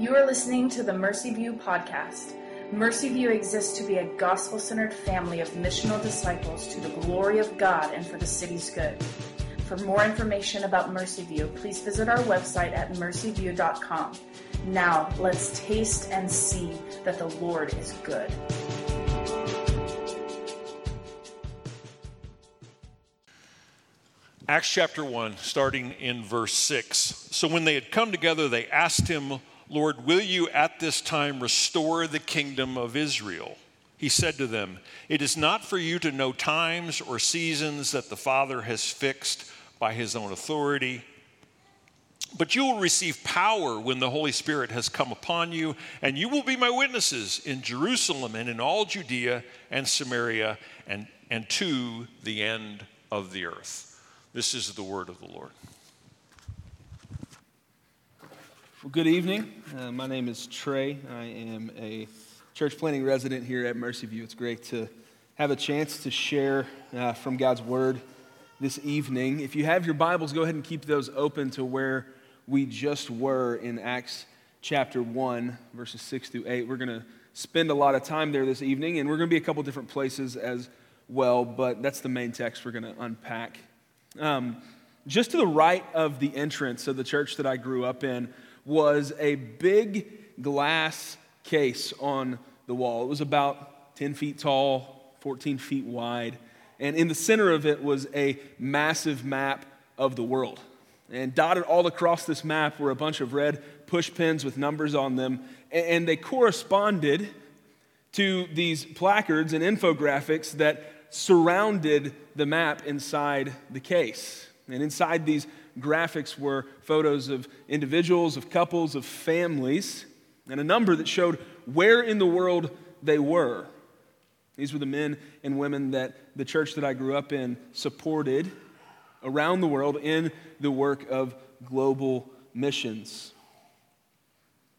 You are listening to the Mercy View podcast. Mercy View exists to be a gospel centered family of missional disciples to the glory of God and for the city's good. For more information about Mercy View, please visit our website at mercyview.com. Now, let's taste and see that the Lord is good. Acts chapter 1, starting in verse 6. So when they had come together, they asked him, Lord, will you at this time restore the kingdom of Israel? He said to them, It is not for you to know times or seasons that the Father has fixed by his own authority. But you will receive power when the Holy Spirit has come upon you, and you will be my witnesses in Jerusalem and in all Judea and Samaria and, and to the end of the earth. This is the word of the Lord. Well, good evening. Uh, my name is Trey. I am a church planting resident here at Mercy View. It's great to have a chance to share uh, from God's word this evening. If you have your Bibles, go ahead and keep those open to where we just were in Acts chapter 1, verses 6 through 8. We're going to spend a lot of time there this evening, and we're going to be a couple different places as well, but that's the main text we're going to unpack um, just to the right of the entrance of the church that I grew up in was a big glass case on the wall. It was about 10 feet tall, 14 feet wide, and in the center of it was a massive map of the world. And dotted all across this map were a bunch of red push pins with numbers on them, and they corresponded to these placards and infographics that surrounded the map inside the case. And inside these graphics were photos of individuals, of couples, of families, and a number that showed where in the world they were. These were the men and women that the church that I grew up in supported around the world in the work of global missions.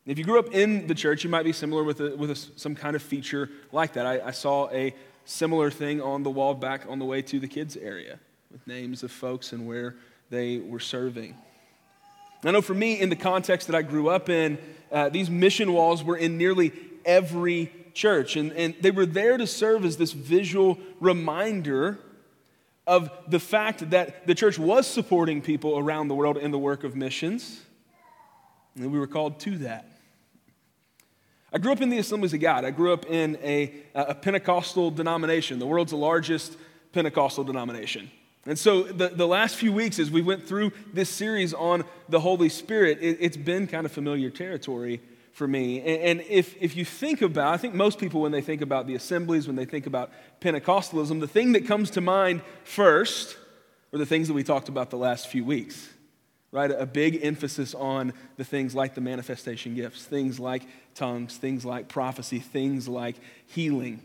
If you grew up in the church, you might be similar with, a, with a, some kind of feature like that. I, I saw a similar thing on the wall back on the way to the kids' area with names of folks and where they were serving. I know for me, in the context that I grew up in, uh, these mission walls were in nearly every church, and, and they were there to serve as this visual reminder of the fact that the church was supporting people around the world in the work of missions, and we were called to that. I grew up in the Assemblies of God. I grew up in a, a Pentecostal denomination, the world's largest Pentecostal denomination. And so, the, the last few weeks, as we went through this series on the Holy Spirit, it, has been kind of familiar territory for me. And, and if, if you think about, I think most people, when they think about the assemblies, when they think about Pentecostalism, the thing that comes to mind first are the things that we talked about the last few weeks right? A big emphasis on the things like the manifestation gifts, things like tongues, things like prophecy, things like healing.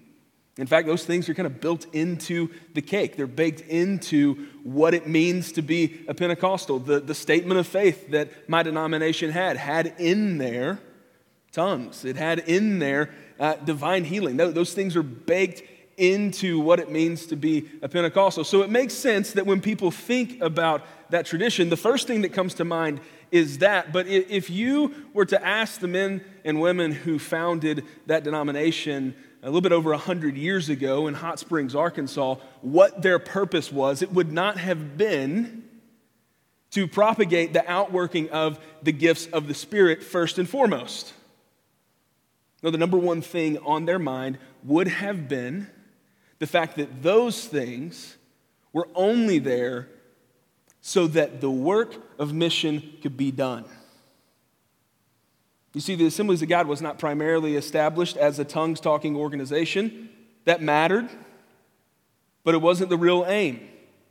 In fact, those things are kind of built into the cake. They're baked into what it means to be a Pentecostal. The, the statement of faith that my denomination had had in there tongues, it had in there uh, divine healing. Those, those things are baked into what it means to be a Pentecostal. So it makes sense that when people think about that tradition, the first thing that comes to mind is that. But if you were to ask the men and women who founded that denomination a little bit over 100 years ago in Hot Springs, Arkansas, what their purpose was, it would not have been to propagate the outworking of the gifts of the Spirit first and foremost. No, the number one thing on their mind would have been the fact that those things were only there so that the work of mission could be done. You see, the Assemblies of God was not primarily established as a tongues talking organization. That mattered, but it wasn't the real aim.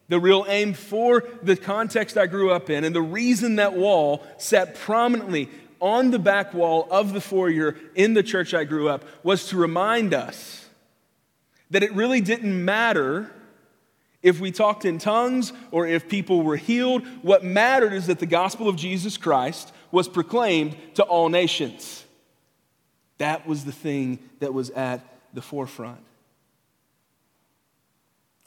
The real aim for the context I grew up in, and the reason that wall sat prominently on the back wall of the foyer in the church I grew up, was to remind us that it really didn't matter if we talked in tongues or if people were healed. What mattered is that the gospel of Jesus Christ was proclaimed to all nations. That was the thing that was at the forefront.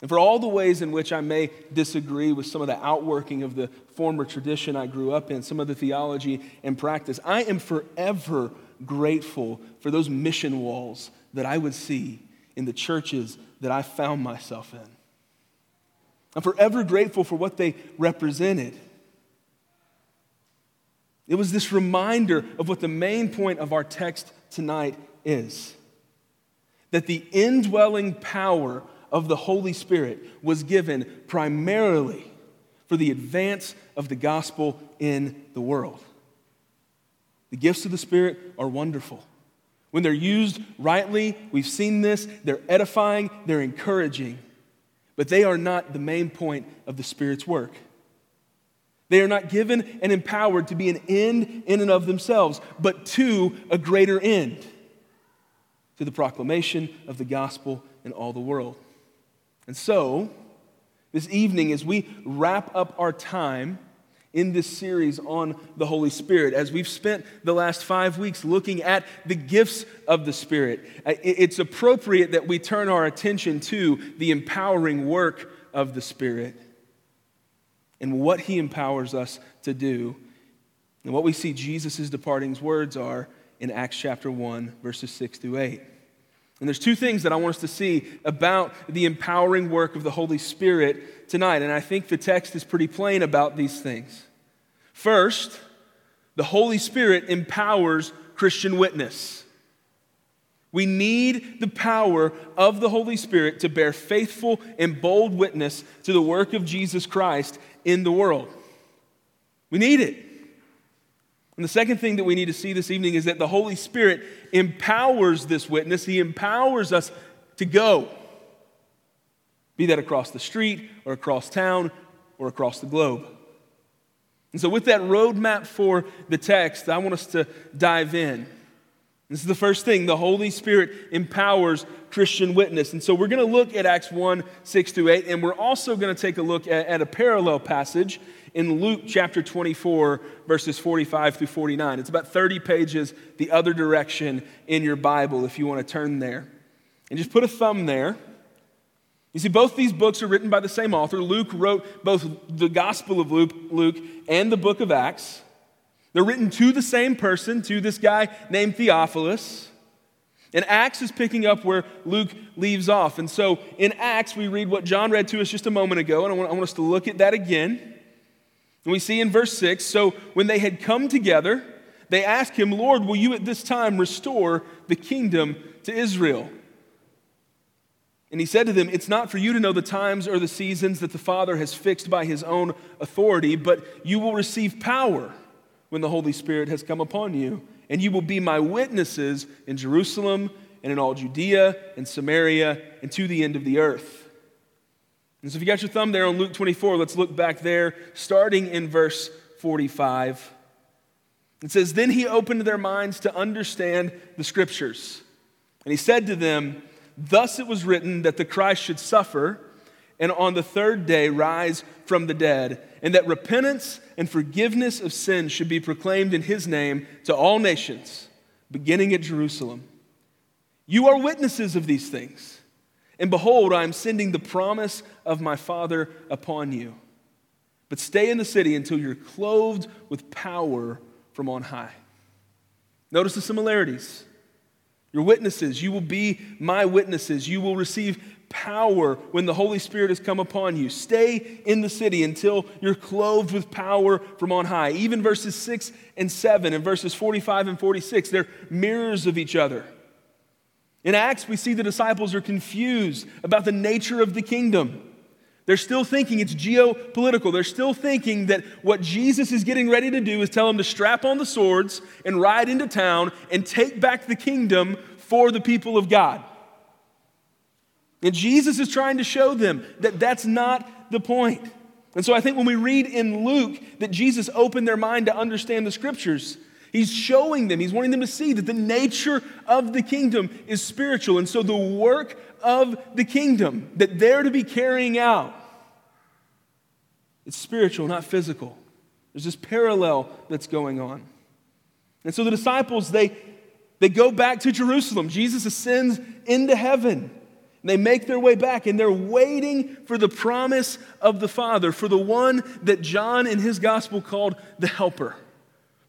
And for all the ways in which I may disagree with some of the outworking of the former tradition I grew up in, some of the theology and practice, I am forever grateful for those mission walls that I would see in the churches that I found myself in. I'm forever grateful for what they represented. It was this reminder of what the main point of our text tonight is that the indwelling power of the Holy Spirit was given primarily for the advance of the gospel in the world. The gifts of the Spirit are wonderful. When they're used rightly, we've seen this, they're edifying, they're encouraging, but they are not the main point of the Spirit's work. They are not given and empowered to be an end in and of themselves, but to a greater end, to the proclamation of the gospel in all the world. And so, this evening, as we wrap up our time in this series on the Holy Spirit, as we've spent the last five weeks looking at the gifts of the Spirit, uh, it's appropriate that we turn our attention to the empowering work of the Spirit and what He empowers us to do. And what we see Jesus' departing's words are in Acts chapter 1, verses 6 through 8. And there's two things that I want us to see about the empowering work of the Holy Spirit tonight. And I think the text is pretty plain about these things. First, the Holy Spirit empowers Christian witness. We need the power of the Holy Spirit to bear faithful and bold witness to the work of Jesus Christ in the world. We need it. And the second thing that we need to see this evening is that the Holy Spirit empowers this witness. He empowers us to go, be that across the street or across town or across the globe. And so, with that roadmap for the text, I want us to dive in. This is the first thing the Holy Spirit empowers Christian witness. And so we're going to look at Acts 1 6 through 8, and we're also going to take a look at, at, a parallel passage in Luke chapter 24, verses 45 through 49. It's about 30 pages the other direction in your Bible if you want to turn there. And just put a thumb there. You see, both these books are written by the same author. Luke wrote both the Gospel of Luke, Luke and the book of Acts. They're written to the same person, to this guy named Theophilus. And Acts is picking up where Luke leaves off. And so in Acts, we read what John read to us just a moment ago, and I want, I want us to look at that again. And we see in verse 6 So when they had come together, they asked him, Lord, will you at this time restore the kingdom to Israel? And he said to them, It's not for you to know the times or the seasons that the Father has fixed by his own authority, but you will receive power when the Holy Spirit has come upon you, and you will be my witnesses in Jerusalem and in all Judea and Samaria and to the end of the earth. And so, if you got your thumb there on Luke 24, let's look back there, starting in verse 45. It says, Then he opened their minds to understand the scriptures. And he said to them, Thus it was written that the Christ should suffer and on the third day rise from the dead, and that repentance and forgiveness of sins should be proclaimed in his name to all nations, beginning at Jerusalem. You are witnesses of these things. And behold, I am sending the promise of my Father upon you. But stay in the city until you're clothed with power from on high. Notice the similarities. You're witnesses. You will be my witnesses. You will receive power when the Holy Spirit has come upon you. Stay in the city until you're clothed with power from on high. Even verses 6 and 7 and verses 45 and 46, they're mirrors of each other. In Acts, we see the disciples are confused about the nature of the kingdom. They're still thinking it's geopolitical. They're still thinking that what Jesus is getting ready to do is tell them to strap on the swords and ride into town and take back the kingdom for the people of God. And Jesus is trying to show them that that's not the point. And so I think when we read in Luke that Jesus opened their mind to understand the scriptures, he's showing them, he's wanting them to see that the nature of the kingdom is spiritual. And so the work of the kingdom that they're to be carrying out, it's spiritual, not physical. There's this parallel that's going on. And so the disciples, they, they go back to Jerusalem. Jesus ascends into heaven. They make their way back and they're waiting for the promise of the Father, for the one that John in his gospel called the Helper,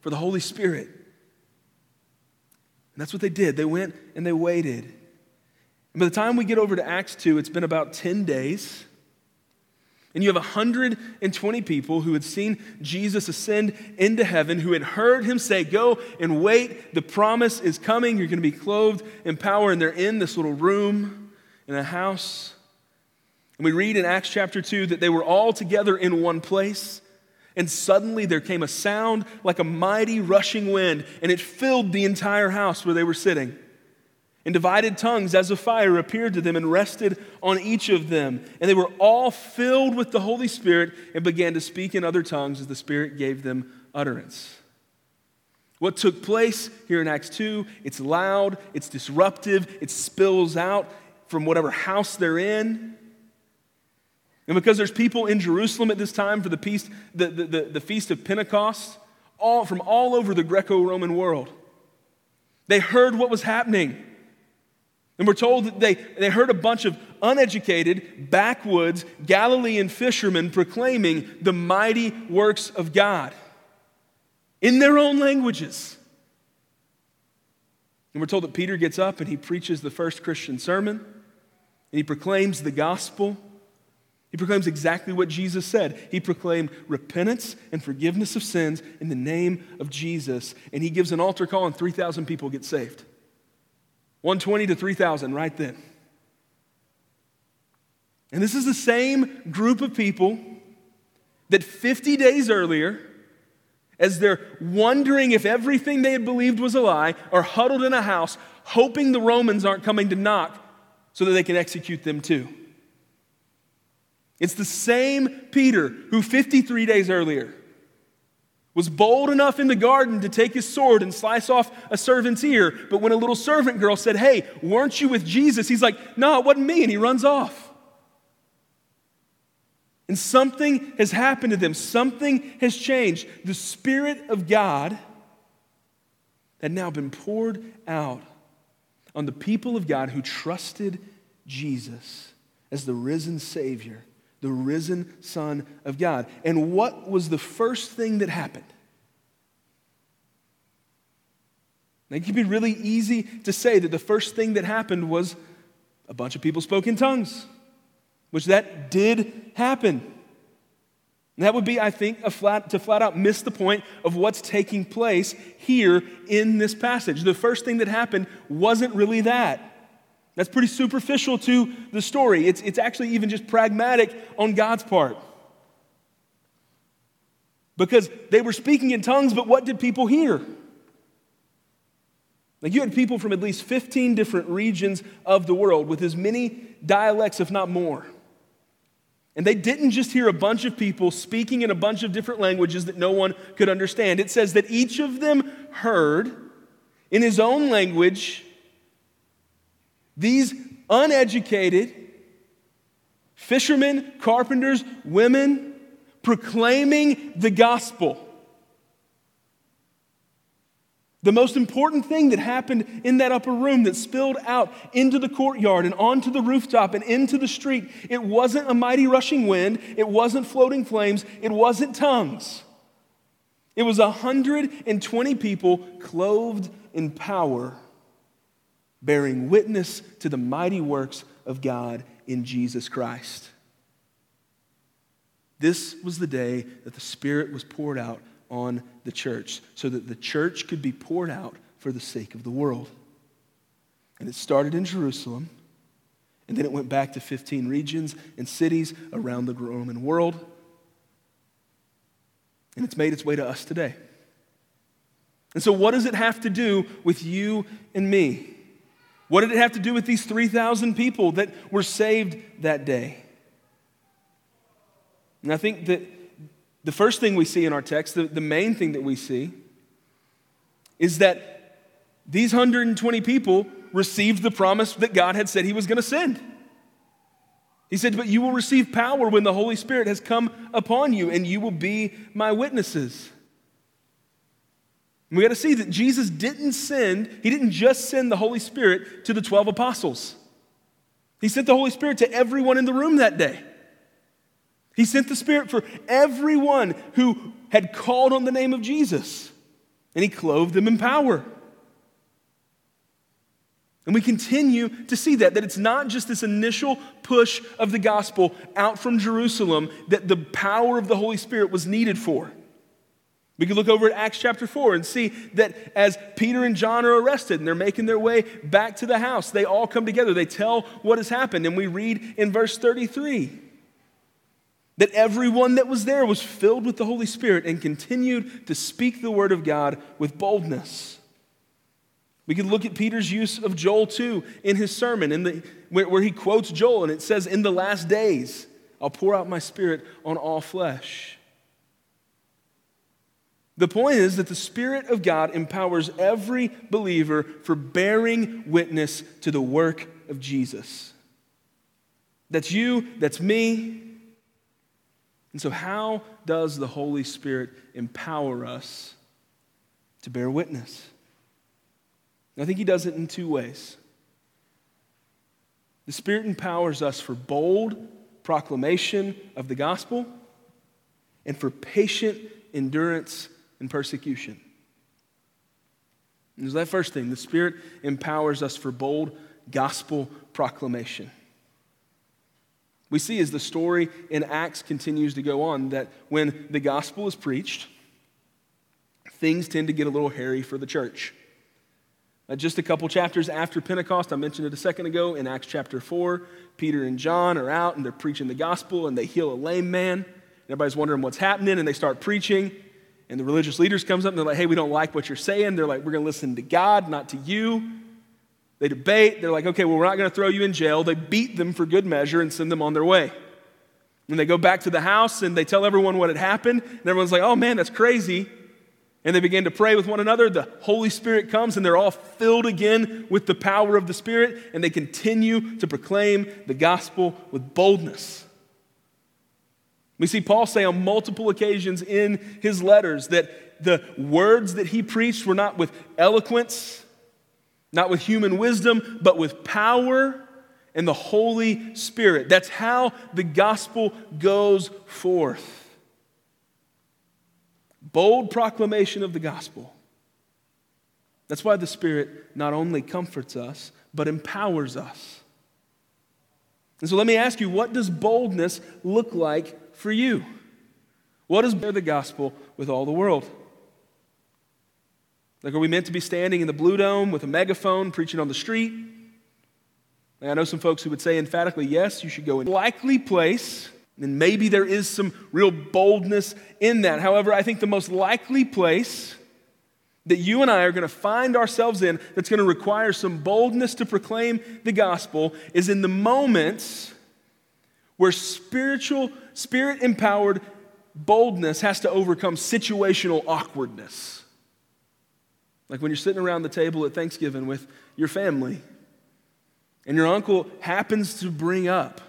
for the Holy Spirit. And that's what they did. They went and they waited. And by the time we get over to Acts 2, it's been about 10 days. And you have 120 people who had seen Jesus ascend into heaven, who had heard him say, Go and wait, the promise is coming, you're going to be clothed in power. And they're in this little room in a house. And we read in Acts chapter 2 that they were all together in one place. And suddenly there came a sound like a mighty rushing wind, and it filled the entire house where they were sitting. And divided tongues as of fire appeared to them and rested on each of them. And they were all filled with the Holy Spirit and began to speak in other tongues as the Spirit gave them utterance. What took place here in Acts 2, it's loud, it's disruptive, it spills out from whatever house they're in. And because there's people in Jerusalem at this time for the feast, the, the, the, the feast of Pentecost, all, from all over the Greco Roman world, they heard what was happening. And we're told that they, they heard a bunch of uneducated, backwoods Galilean fishermen proclaiming the mighty works of God in their own languages. And we're told that Peter gets up and he preaches the first Christian sermon, he proclaims the gospel. He proclaims exactly what Jesus said. He proclaimed repentance and forgiveness of sins in the name of Jesus. And he gives an altar call, and 3,000 people get saved. 120 to 3,000 right then. And this is the same group of people that 50 days earlier, as they're wondering if everything they had believed was a lie, are huddled in a house hoping the Romans aren't coming to knock so that they can execute them too. It's the same Peter who 53 days earlier was bold enough in the garden to take his sword and slice off a servant's ear. But when a little servant girl said, Hey, weren't you with Jesus? He's like, No, it wasn't me. And he runs off. And something has happened to them, something has changed. The Spirit of God had now been poured out on the people of God who trusted Jesus as the risen Savior the risen Son of God. And what was the first thing that happened? Now, it can be really easy to say that the first thing that happened was a bunch of people spoke in tongues, which that did happen. And that would be, I think, flat, to flat out miss the point of what's taking place here in this passage. The first thing that happened wasn't really that. That's pretty superficial to the story. It's, it's actually even just pragmatic on God's part. Because they were speaking in tongues, but what did people hear? Like you had people from at least 15 different regions of the world with as many dialects, if not more. And they didn't just hear a bunch of people speaking in a bunch of different languages that no one could understand. It says that each of them heard in his own language these uneducated fishermen, carpenters, women proclaiming the gospel. The most important thing that happened in that upper room that spilled out into the courtyard and onto the rooftop and into the street, it wasn't a mighty rushing wind, it wasn't floating flames, it wasn't tongues. It was 120 people clothed in power bearing witness to the mighty works of God in Jesus Christ. This was the day that the Spirit was poured out on the church so that the church could be poured out for the sake of the world. And it started in Jerusalem, and then it went back to 15 regions and cities around the Roman world. And it's made its way to us today. And so, what does it have to do with you and me? What did it have to do with these 3,000 people that were saved that day? And I think that the first thing we see in our text, the, the main thing that we see, is that these 120 people received the promise that God had said He was going to send. He said, But you will receive power when the Holy Spirit has come upon you, and you will be my witnesses. We got to see that Jesus didn't send, he didn't just send the Holy Spirit to the 12 apostles. He sent the Holy Spirit to everyone in the room that day. He sent the Spirit for everyone who had called on the name of Jesus, and He clothed them in power. And we continue to see that, that it's not just this initial push of the gospel out from Jerusalem that the power of the Holy Spirit was needed for. We can look over at Acts chapter 4 and see that as Peter and John are arrested and they're making their way back to the house, they all come together. They tell what has happened. And we read in verse 33 that everyone that was there was filled with the Holy Spirit and continued to speak the word of God with boldness. We can look at Peter's use of Joel 2 in his sermon, in the, where, where he quotes Joel, and it says, In the last days, I'll pour out my spirit on all flesh. The point is that the Spirit of God empowers every believer for bearing witness to the work of Jesus. That's you, that's me. And so, how does the Holy Spirit empower us to bear witness? I think He does it in two ways. The Spirit empowers us for bold proclamation of the gospel and for patient endurance in persecution. And there's that first thing the Spirit empowers us for bold gospel proclamation. We see as the story in Acts continues to go on that when the gospel is preached, things tend to get a little hairy for the church. Uh, just a couple chapters after Pentecost, I mentioned it a second ago in Acts chapter 4, Peter and John are out and they're preaching the gospel and they heal a lame man. Everybody's wondering what's happening and they start preaching and the religious leaders comes up and they're like, hey, we don't like what you're saying. They're like, we're going to listen to God, not to you. They debate. They're like, okay, well, we're not going to throw you in jail. They beat them for good measure and send them on their way. And they go back to the house and they tell everyone what had happened. And everyone's like, oh man, that's crazy. And they begin to pray with one another. The Holy Spirit comes and they're all filled again with the power of the Spirit. And they continue to proclaim the gospel with boldness. We see Paul say on multiple occasions in his letters that the words that he preached were not with eloquence, not with human wisdom, but with power and the Holy Spirit. That's how the gospel goes forth. Bold proclamation of the gospel. That's why the Spirit not only comforts us, but empowers us. And so let me ask you what does boldness look like for you? What does bear the gospel with all the world? Like, are we meant to be standing in the Blue Dome with a megaphone preaching on the street? I know some folks who would say emphatically, yes, you should go in a likely place, and maybe there is some real boldness in that. However, I think the most likely place that you and I are going to find ourselves in that's going to require some boldness to proclaim the gospel is in the moments where spiritual, spirit empowered boldness has to overcome situational awkwardness. Like when you're sitting around the table at Thanksgiving with your family, and your uncle happens to bring up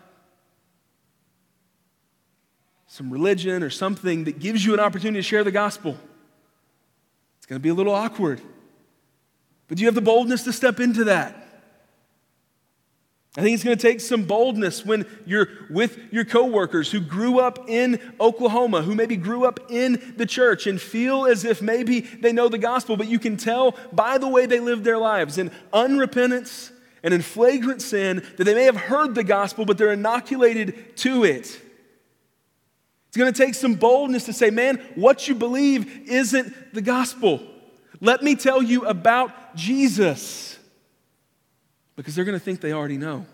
some religion or something that gives you an opportunity to share the gospel. It's going to be a little awkward. But do you have the boldness to step into that? I think it's going to take some boldness when you're with your coworkers who grew up in Oklahoma, who maybe grew up in the church and feel as if maybe they know the gospel, but you can tell by the way they live their lives in unrepentance and in flagrant sin that they may have heard the gospel, but they're inoculated to it. It's going to take some boldness to say, man, what you believe isn't the gospel. Let me tell you about Jesus because they're going to think they already know.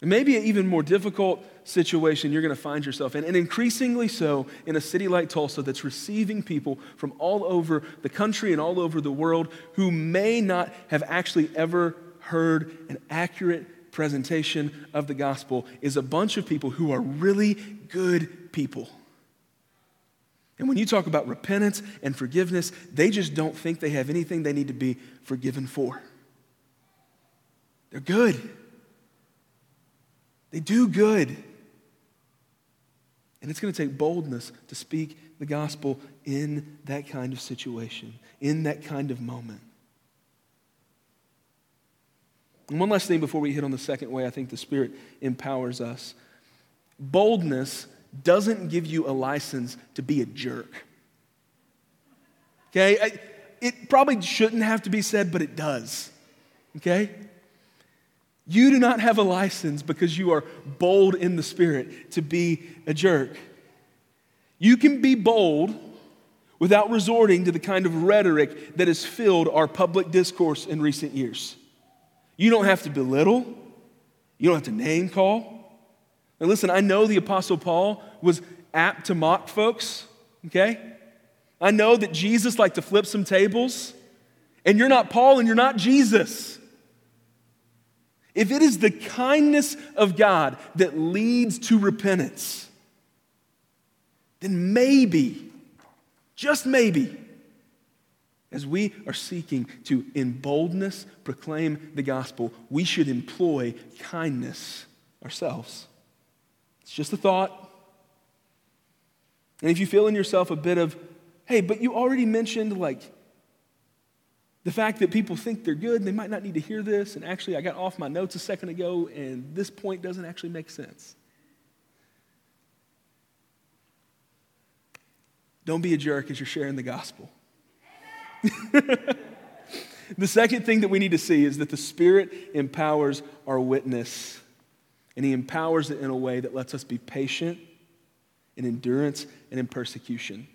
And maybe an even more difficult situation you're going to find yourself in, and increasingly so in a city like Tulsa that's receiving people from all over the country and all over the world who may not have actually ever heard an accurate presentation of the gospel, is a bunch of people who are really good people. And when you talk about repentance and forgiveness, they just don't think they have anything they need to be forgiven for. They're good. They do good. And it's going to take boldness to speak the gospel in that kind of situation, in that kind of moment. And one last thing before we hit on the second way I think the Spirit empowers us boldness doesn't give you a license to be a jerk. Okay? It probably shouldn't have to be said, but it does. Okay? You do not have a license because you are bold in the Spirit to be a jerk. You can be bold without resorting to the kind of rhetoric that has filled our public discourse in recent years. You don't have to belittle, you don't have to name call. And listen, I know the Apostle Paul was apt to mock folks, okay? I know that Jesus liked to flip some tables, and you're not Paul and you're not Jesus. If it is the kindness of God that leads to repentance, then maybe, just maybe, as we are seeking to, in boldness, proclaim the gospel, we should employ kindness ourselves. It's just a thought. And if you feel in yourself a bit of, hey, but you already mentioned like the fact that people think they're good, they might not need to hear this, and actually I got off my notes a second ago, and this point doesn't actually make sense. Don't be a jerk as you're sharing the gospel. the second thing that we need to see is that the Spirit empowers our witness, and He empowers it in a way that lets us be patient in endurance and in persecution.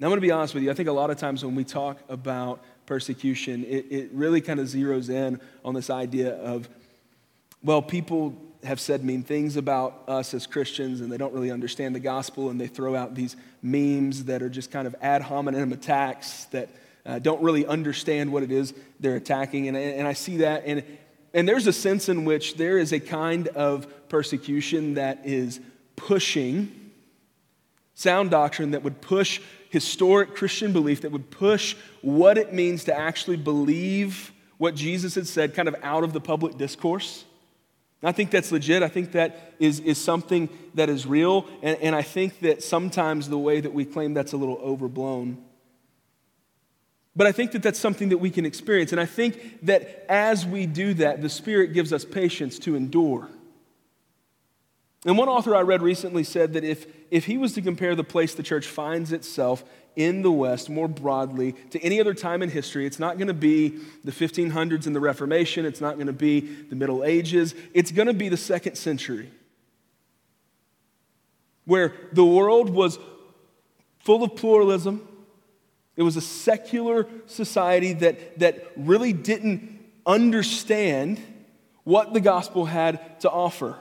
Now, I'm going to be honest with you. I think a lot of times when we talk about persecution, it, it really kind of zeroes in on this idea of, well, people have said mean things about us as Christians and they don't really understand the gospel and they throw out these memes that are just kind of ad hominem attacks that uh, don't really understand what it is they're attacking. And, and I see that. And, and there's a sense in which there is a kind of persecution that is pushing sound doctrine that would push historic Christian belief, that would push what it means to actually believe what Jesus had said kind of out of the public discourse. I think that's legit. I think that is, is something that is real. And, and I think that sometimes the way that we claim that's a little overblown. But I think that that's something that we can experience. And I think that as we do that, the Spirit gives us patience to endure. And one author I read recently said that if, if he was to compare the place the church finds itself in the West more broadly to any other time in history, it's not going to be the 1500s and the Reformation, it's not going to be the Middle Ages, it's going to be the second century, where the world was full of pluralism. It was a secular society that, that really didn't understand what the gospel had to offer.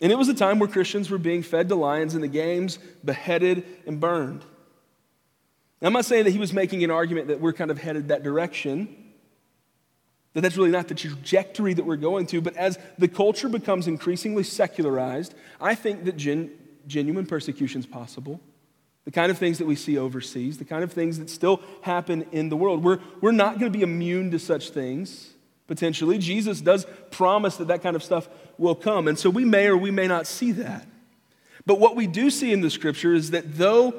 And it was a time where Christians were being fed to lions in the games, beheaded, and burned. Now, I'm not saying that he was making an argument that we're kind of headed that direction, that that's really not the trajectory that we're going to, but as the culture becomes increasingly secularized, I think that gen- genuine persecution is possible. The kind of things that we see overseas, the kind of things that still happen in the world. We're, we're not going to be immune to such things potentially. Jesus does promise that that kind of stuff will come. And so we may or we may not see that. But what we do see in the scripture is that though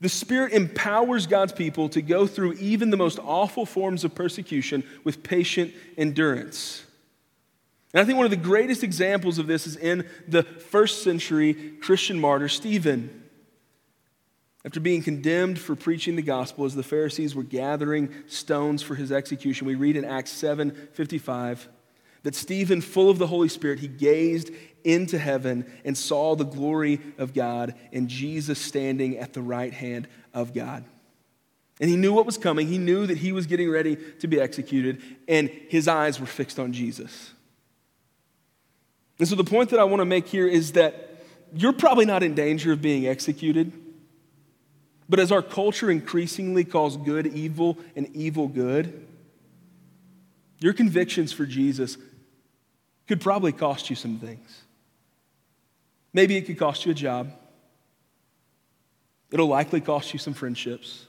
the Spirit empowers God's people to go through even the most awful forms of persecution with patient endurance. And I think one of the greatest examples of this is in the first century Christian martyr, Stephen. After being condemned for preaching the gospel as the Pharisees were gathering stones for his execution, we read in Acts 7 55 that Stephen, full of the Holy Spirit, he gazed into heaven and saw the glory of God and Jesus standing at the right hand of God. And he knew what was coming. He knew that he was getting ready to be executed, and his eyes were fixed on Jesus. And so, the point that I want to make here is that you're probably not in danger of being executed. But as our culture increasingly calls good evil and evil good, your convictions for Jesus could probably cost you some things. Maybe it could cost you a job. It'll likely cost you some friendships.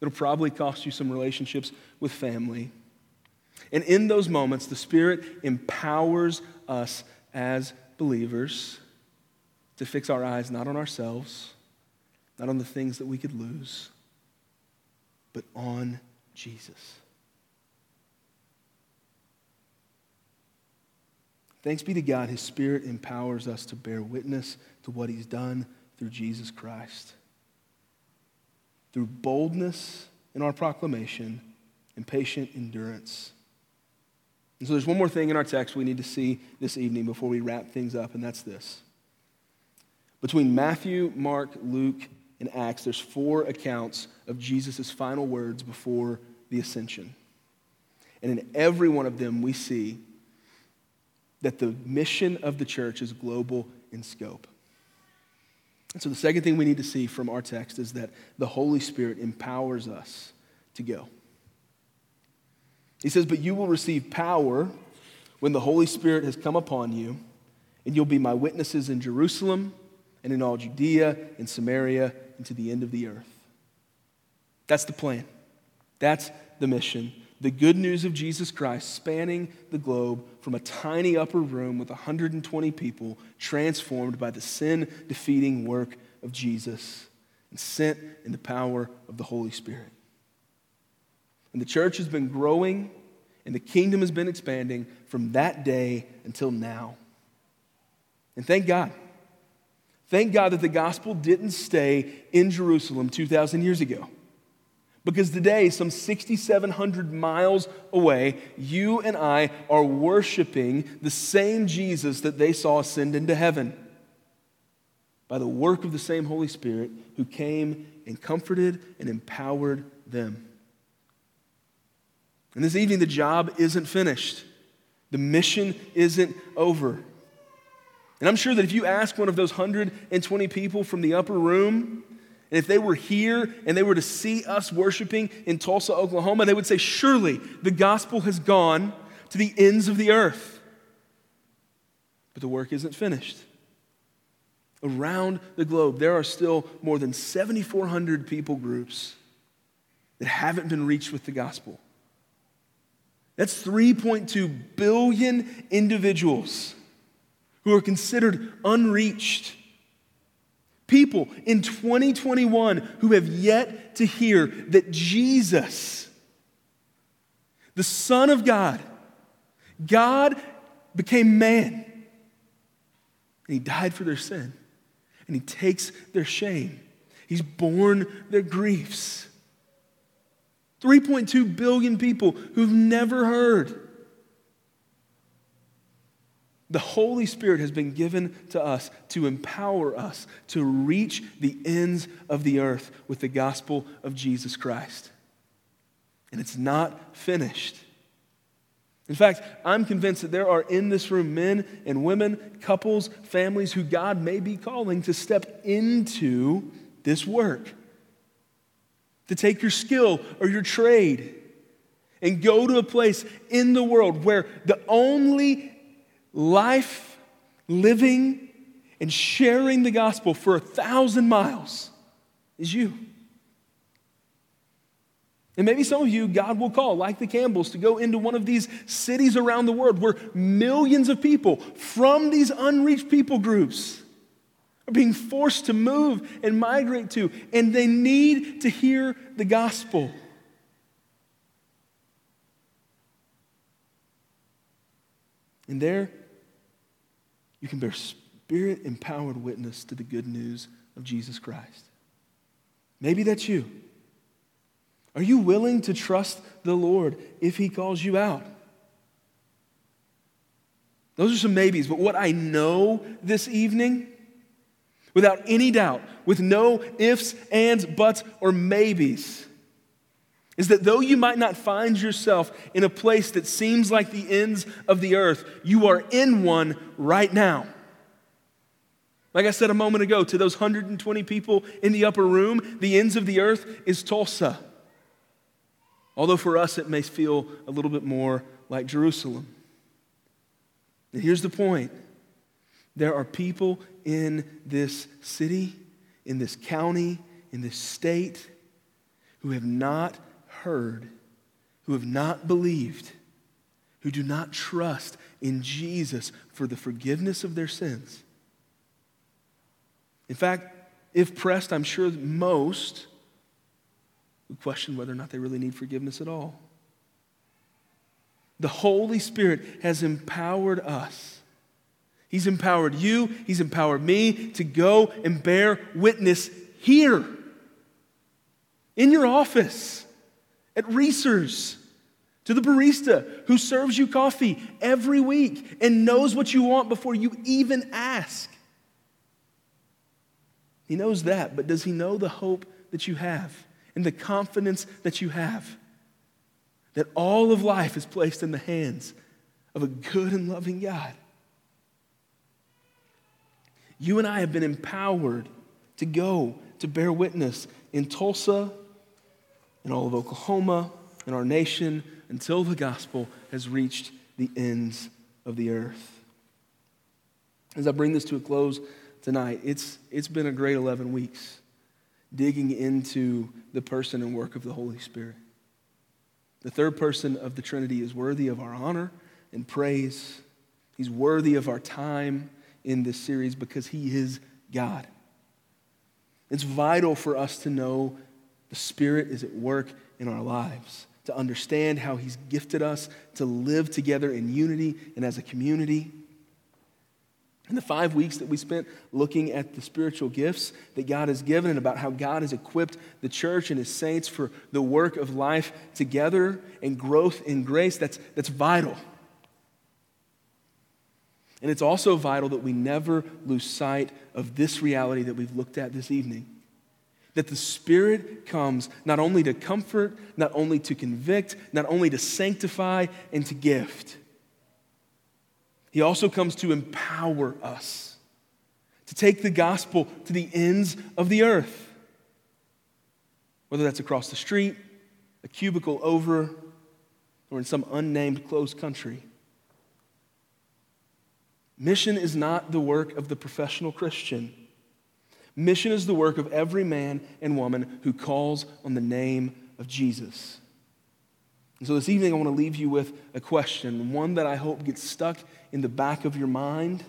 It'll probably cost you some relationships with family. And in those moments, the Spirit empowers us as believers to fix our eyes not on ourselves not on the things that we could lose, but on Jesus. Thanks be to God, His Spirit empowers us to bear witness to what He's done through Jesus Christ. Through boldness in our proclamation and patient endurance. And so there's one more thing in our text we need to see this evening before we wrap things up, and that's this. Between Matthew, Mark, Luke, and Acts, there's four accounts of Jesus' final words before the ascension. And in every one of them, we see that the mission of the church is global in scope. And so, the second thing we need to see from our text is that the Holy Spirit empowers us to go. He says, But you will receive power when the Holy Spirit has come upon you, and you'll be my witnesses in Jerusalem and in all Judea and Samaria and to the end of the earth. That's the plan. That's the mission. The good news of Jesus Christ spanning the globe from a tiny upper room with 120 people transformed by the sin defeating work of Jesus and sent in the power of the Holy Spirit. And the church has been growing and the kingdom has been expanding from that day until now. And thank God. Thank God that the gospel didn't stay in Jerusalem 2,000 years ago. Because today, some 6,700 miles away, you and I are worshiping the same Jesus that they saw ascend into heaven by the work of the same Holy Spirit who came and comforted and empowered them. And this evening, the job isn't finished, the mission isn't over. And I'm sure that if you ask one of those 120 people from the upper room, and if they were here and they were to see us worshiping in Tulsa, Oklahoma, they would say, Surely the gospel has gone to the ends of the earth. But the work isn't finished. Around the globe, there are still more than 7,400 people groups that haven't been reached with the gospel. That's 3.2 billion individuals who are considered unreached people in 2021 who have yet to hear that Jesus, the Son of God, God became man. And he died for their sin. And he takes their shame. He's borne their griefs. 3.2 billion people who've never heard the Holy Spirit has been given to us to empower us to reach the ends of the earth with the gospel of Jesus Christ. And it's not finished. In fact, I'm convinced that there are in this room men and women, couples, families who God may be calling to step into this work. To take your skill or your trade and go to a place in the world where the only life, living, and sharing the gospel for a thousand miles is you. And maybe some of you, God will call, like the Campbells, to go into one of these cities around the world where millions of people from these unreached people groups are being forced to move and migrate to, and they need to hear the gospel. And there, you can bear spirit empowered witness to the good news of Jesus Christ. Maybe that's you. Are you willing to trust the Lord if He calls you out? Those are some maybes, but what I know this evening, without any doubt, with no ifs, ands, buts, or maybes, is that though you might not find yourself in a place that seems like the ends of the earth, you are in one right now. Like I said a moment ago, to those 120 people in the upper room, the ends of the earth is Tulsa. Although for us it may feel a little bit more like Jerusalem. And here's the point there are people in this city, in this county, in this state who have not heard, who have not believed, who do not trust in Jesus for the forgiveness of their sins. In fact, if pressed, I'm sure most would question whether or not they really need forgiveness at all. The Holy Spirit has empowered us. He's empowered you, He's empowered me to go and bear witness here, in your office, at Reese's, to the barista who serves you coffee every week and knows what you want before you even ask. He knows that, but does He know the hope that you have and the confidence that you have? that all of life is placed in the hands of a good and loving God. You and I have been empowered to go to bear witness in Tulsa, in all of Oklahoma, in our nation, until the gospel has reached the ends of the earth. As I bring this to a close tonight, it's, it's been a great 11 weeks digging into the person and work of the Holy Spirit. The third person of the Trinity is worthy of our honor and praise. He's worthy of our time in this series because he is God. It's vital for us to know the Spirit is at work in our lives, to understand how he's gifted us to live together in unity and as a community. In the five weeks that we spent looking at the spiritual gifts that God has given and about how God has equipped the church and his saints for the work of life together and growth in grace, that's, that's vital. And it's also vital that we never lose sight of this reality that we've looked at this evening. That the Spirit comes not only to comfort, not only to convict, not only to sanctify and to gift he also comes to empower us, to take the gospel to the ends of the earth. Whether that's across the street, a cubicle over, or in some unnamed closed country. Mission is not the work of the professional Christian. Mission is the work of every man and woman who calls on the name of Jesus. And so this evening, I want to leave you with a question, one that I hope gets stuck in the back of your mind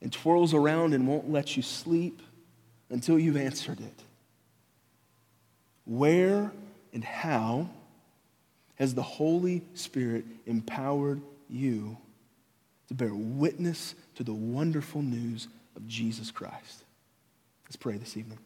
and twirls around and won't let you sleep until you've answered it. Where and how has the Holy Spirit empowered you to bear witness to the wonderful news of Jesus Christ? Let's pray this evening.